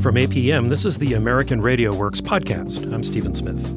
From APM, this is the American Radio Works podcast. I'm Stephen Smith.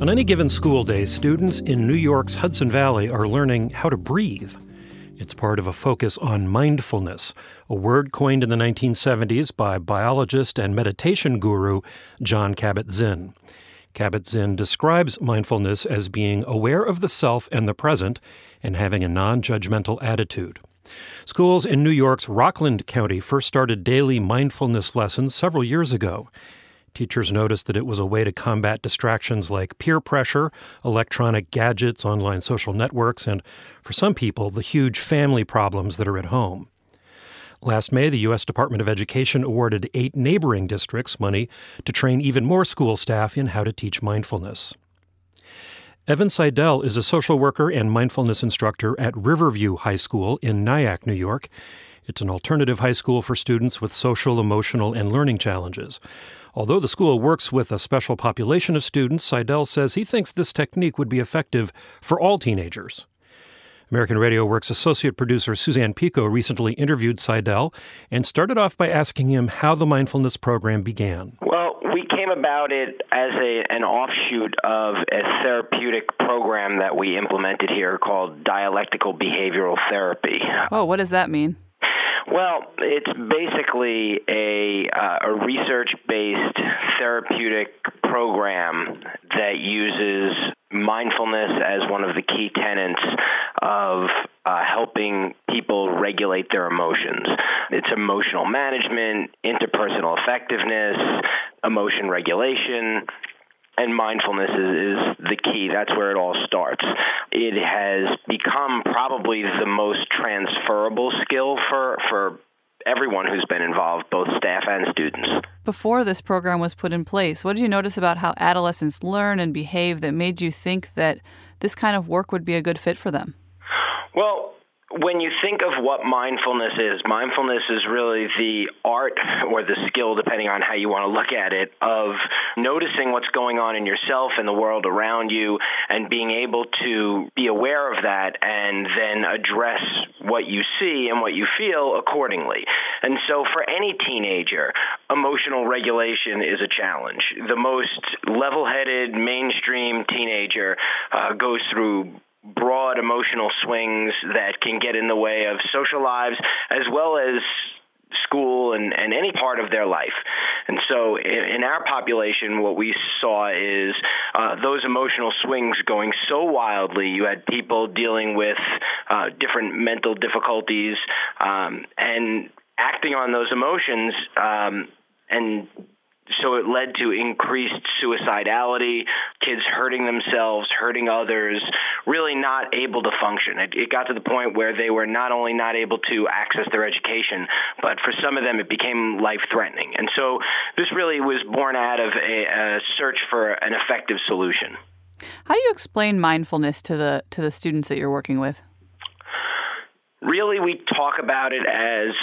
On any given school day, students in New York's Hudson Valley are learning how to breathe. It's part of a focus on mindfulness, a word coined in the 1970s by biologist and meditation guru Jon Kabat-Zinn. Kabat-Zinn describes mindfulness as being aware of the self and the present and having a non judgmental attitude. Schools in New York's Rockland County first started daily mindfulness lessons several years ago. Teachers noticed that it was a way to combat distractions like peer pressure, electronic gadgets, online social networks, and, for some people, the huge family problems that are at home. Last May, the U.S. Department of Education awarded eight neighboring districts money to train even more school staff in how to teach mindfulness. Evan Seidel is a social worker and mindfulness instructor at Riverview High School in Nyack, New York. It's an alternative high school for students with social, emotional, and learning challenges. Although the school works with a special population of students, Seidel says he thinks this technique would be effective for all teenagers. American Radio Works associate producer Suzanne Pico recently interviewed Seidel and started off by asking him how the mindfulness program began. Well, we came about it as a, an offshoot of a therapeutic program that we implemented here called dialectical behavioral therapy. Oh, what does that mean? Well, it's basically a, uh, a research based therapeutic program that uses mindfulness as one of the key tenets of uh, helping people regulate their emotions. It's emotional management, interpersonal effectiveness, emotion regulation, and mindfulness is, is, the key. That's where it all starts. It has become probably the most transferable skill for, for everyone who's been involved, both staff and students. Before this program was put in place, what did you notice about how adolescents learn and behave that made you think that this kind of work would be a good fit for them? Well, when you think of what mindfulness is, mindfulness is really the art or the skill, depending on how you want to look at it, of noticing what's going on in yourself and the world around you and being able to be aware of that and then address what you see and what you feel accordingly. And so for any teenager, emotional regulation is a challenge. The most level headed, mainstream teenager uh, goes through broad emotional swings that can get in the way of social lives as well as school and, and any part of their life. And so in, in our population, what we saw is uh, those emotional swings going so wildly. You had people dealing with uh, different mental difficulties um, and acting on those emotions um, and so it led to increased suicidality, kids hurting themselves, hurting others, really not able to function. It, it, got to the point where they were not only not able to access their education, but for some of them it became life threatening. And so this really was born out of a, a search for an effective solution. How do you explain mindfulness to the to the students that you're working with? Really, we talk about it as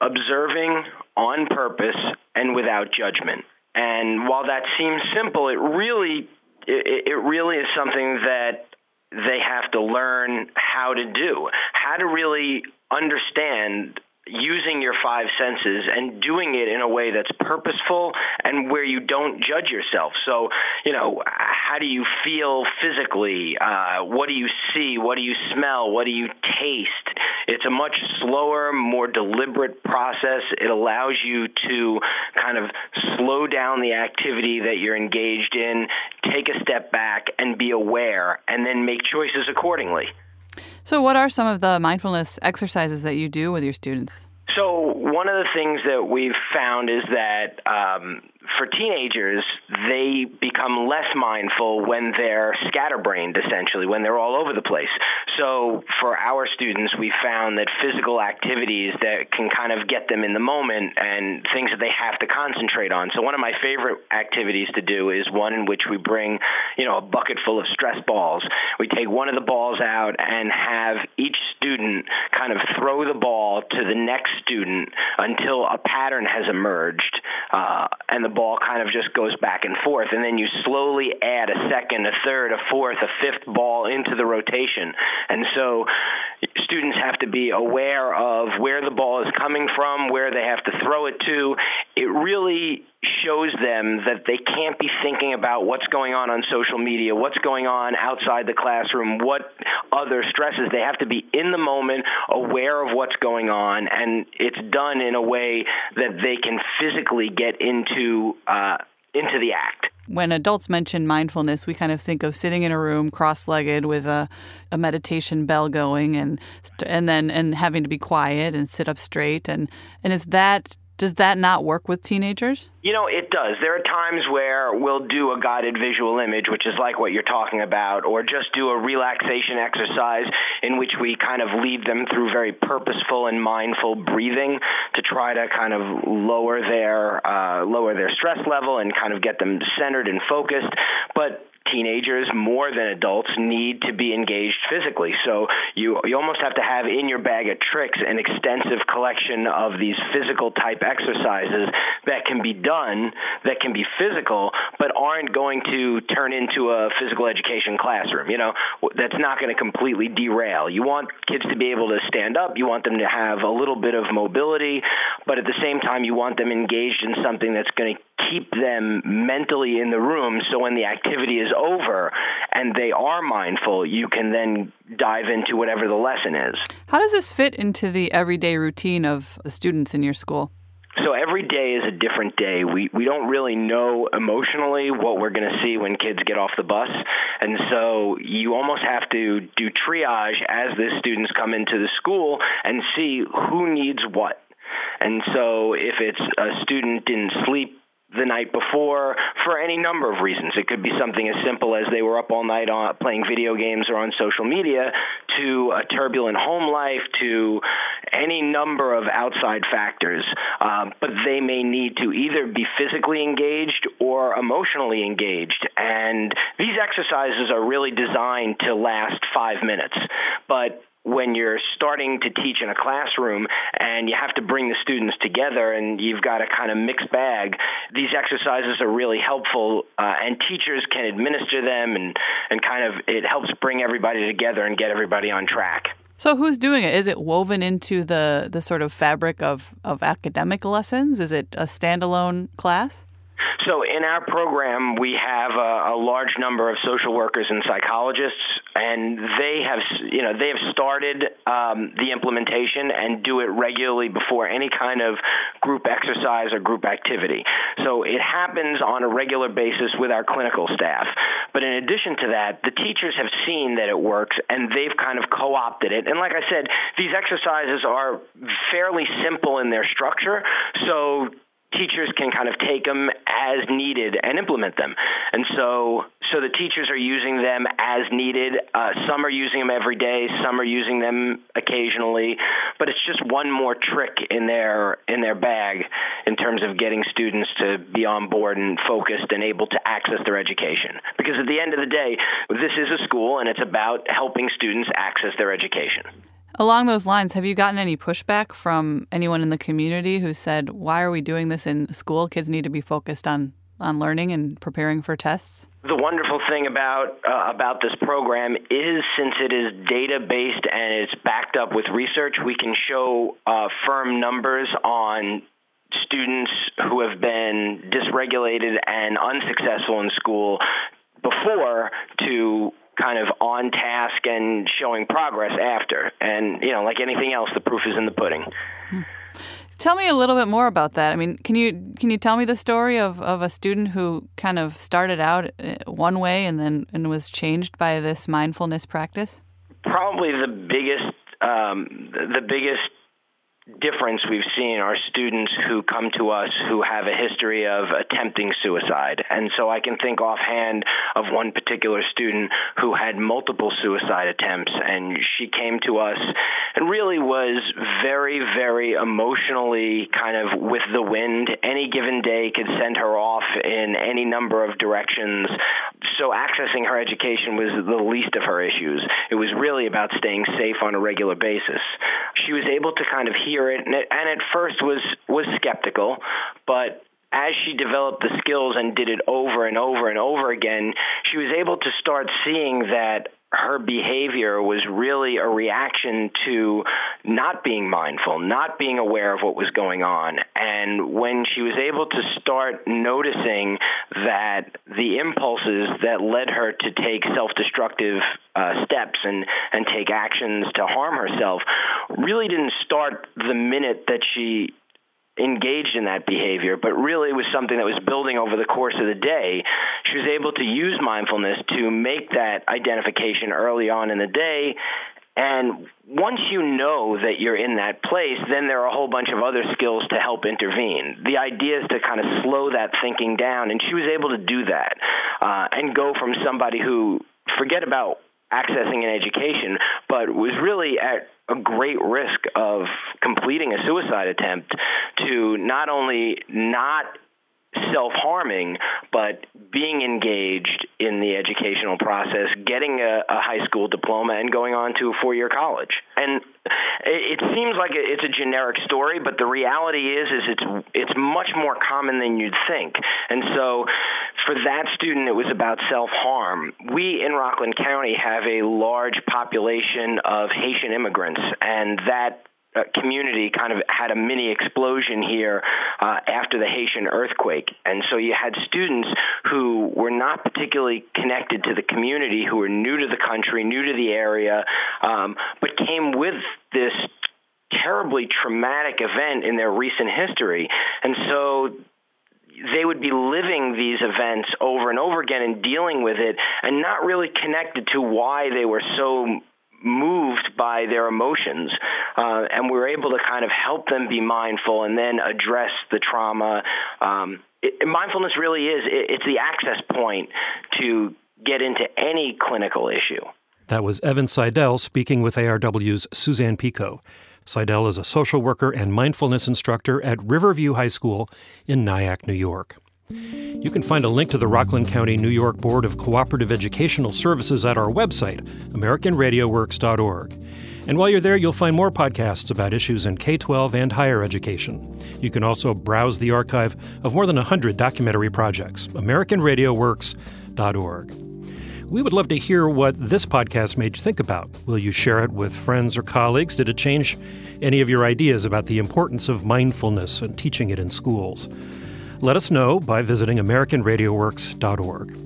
observing on purpose and without judgment. And while that seems simple, it really it, it really is something that they have to learn how to do, how to really understand using your five senses and doing it in a way that's purposeful and where you don't judge yourself. So, you know, how do you feel physically? Uh, what do you see? What do you smell? What do you taste? It's a much slower, more deliberate process. It allows you to kind of slow down the activity that you're engaged in, take a step back, and be aware, and then make choices accordingly. So, what are some of the mindfulness exercises that you do with your students? So, one of the things that we've found is that um, for teenagers, they become less mindful when they're scatterbrained, essentially, when they're all over the place. So, for our students, we found that physical activities that can kind of get them in the moment and things that they have to concentrate on. So, one of my favorite activities to do is one in which we bring, you know, a bucket full of stress balls. We take one of the balls out and have each student kind of throw the ball to the next student until a pattern has emerged uh, and the ball kind of just goes back and forth. And then you slowly add a second, a third, a fourth, a fifth ball into the rotation. And so students have to be aware of where the ball is coming from, where they have to throw it to. It really shows them that they can't be thinking about what's going on on social media, what's going on outside the classroom, what other stresses. They have to be in the moment, aware of what's going on, and it's done in a way that they can physically get into uh, into the act. When adults mention mindfulness, we kind of think of sitting in a room cross-legged with a, a meditation bell going and and then and having to be quiet and sit up straight. And and is that does that not work with teenagers? You know, it does. There are times where we'll do a guided visual image, which is like what you're talking about, or just do a relaxation exercise in which we kind of lead them through very purposeful and mindful breathing to try to kind of lower their uh, lower their stress level and kind of get them centered and focused. But teenagers more than adults need to be engaged physically. So you you almost have to have in your bag of tricks an extensive collection of these physical type exercises that can be done that can be physical but aren't going to turn into a physical education classroom. You know, that's not going to completely derail. You want kids to be able to stand up, you want them to have a little bit of mobility, but at the same time you want them engaged in something that's going to keep them mentally in the room so when the activity is over and they are mindful, you can then dive into whatever the lesson is. How does this fit into the everyday routine of the students in your school? So every day is a different day. We we don't really know emotionally what we're going to see when kids get off the bus, and so you almost have to do triage as the students come into the school and see who needs what. And so if it's a student didn't sleep the night before for any number of reasons. It could be something as simple as they were up all night on playing video games or on social media to a turbulent home life to any number of outside factors. Um, but they may need to either be physically engaged or emotionally engaged. And these exercises are really designed to last five minutes. But when you're starting to teach in a classroom and you have to bring the students together and you've got a kind of mixed bag, these exercises are really helpful uh, and teachers can administer them and, and kind of it helps bring everybody together and get everybody on track. So who's doing it? Is it woven into the, the sort of fabric of, of academic lessons? Is it a standalone class? So in our program, we have a, a, large number of social workers and psychologists, and they have, you know, they have started um, the implementation and do it regularly before any kind of group exercise or group activity. So it happens on a regular basis with our clinical staff. But in addition to that, the teachers have seen that it works, and they've kind of co-opted it. And like I said, these exercises are fairly simple in their structure, so teachers can kind of take them as needed and implement them. And so, so the teachers are using them as needed. Uh, some are using them every day. Some are using them occasionally. But it's just one more trick in their in their bag in terms of getting students to be on board and focused and able to access their education. Because at the end of the day, this is a school and it's about helping students access their education. Along those lines, have you gotten any pushback from anyone in the community who said, "Why are we doing this in school? Kids need to be focused on on learning and preparing for tests?" The wonderful thing about uh, about this program is since it is data based and it's backed up with research, we can show uh, firm numbers on students who have been dysregulated and unsuccessful in school before to kind of on task and showing progress after. And you know, like anything else, the proof is in the pudding. Hmm. Tell me a little bit more about that. I mean, can you can you tell me the story of, of a student who kind of started out uh, one way and then and was changed by this mindfulness practice? Probably the biggest um, the biggest difference we've seen are students who come to us who have a history of attempting suicide. And so I can think offhand of one particular student who had multiple suicide attempts, and she came to us and really was very, very emotionally kind of with the wind. Any given day could send her off in any number of directions. So accessing her education was the least of her issues. It was really about staying safe on a regular basis. She was able to kind of hear it, and, it, and at first was was skeptical, but as she developed the skills and did it over and over and over again, she was able to start seeing that her behavior was really a reaction to not being mindful, not being aware of what was going on. And when she was able to start noticing that the impulses that led her to take self destructive uh, steps and, and take actions to harm herself really didn't start the minute that she engaged in that behavior, but really it was something that was building over the course of the day. She was able to use mindfulness to make that identification early on in the day. And once you know that you're in that place, then there are a whole bunch of other skills to help intervene. The idea is to kind of slow that thinking down, and she was able to do that uh, and go from somebody who forget about accessing an education, but was really at a great risk of completing a suicide attempt to not only not self harming, but being engaged in the educational process, getting a, a, high school diploma, and going on to a four year college. And it, it seems like it's a generic story, but the reality is, is it's it's much more common than you'd think. And so, for that student, it was about self harm. We in Rockland County have a large population of Haitian immigrants, and that uh, community kind of had a mini explosion here uh, after the Haitian earthquake. And so you had students who were not particularly connected to the community, who were new to the country, new to the area, um, but came with this terribly traumatic event in their recent history. And so they would be living these events over and over again and dealing with it and not really connected to why they were so moved by their emotions, uh, and we are able to kind of help them be mindful and then address the trauma. Um, it, mindfulness really is it, it's the access point to get into any clinical issue. That was Evan Seidel speaking with ARW's Suzanne Pico. Seidel is a social worker and mindfulness instructor at Riverview High School in Nyack, New York. You can find a link to the Rockland County, New York Board of Cooperative Educational Services at our website, AmericanRadioWorks.org. And while you're there, you'll find more podcasts about issues in K 12 and higher education. You can also browse the archive of more than 100 documentary projects, AmericanRadioWorks.org. We would love to hear what this podcast made you think about. Will you share it with friends or colleagues? Did it change any of your ideas about the importance of mindfulness and teaching it in schools? Let us know by visiting AmericanRadioWorks.org.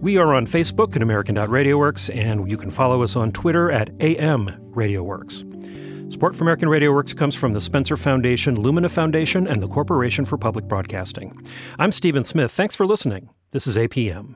We are on Facebook at American.RadioWorks, and you can follow us on Twitter at AM RadioWorks. Support for American Radio Works comes from the Spencer Foundation, Lumina Foundation, and the Corporation for Public Broadcasting. I'm Stephen Smith. Thanks for listening. This is APM.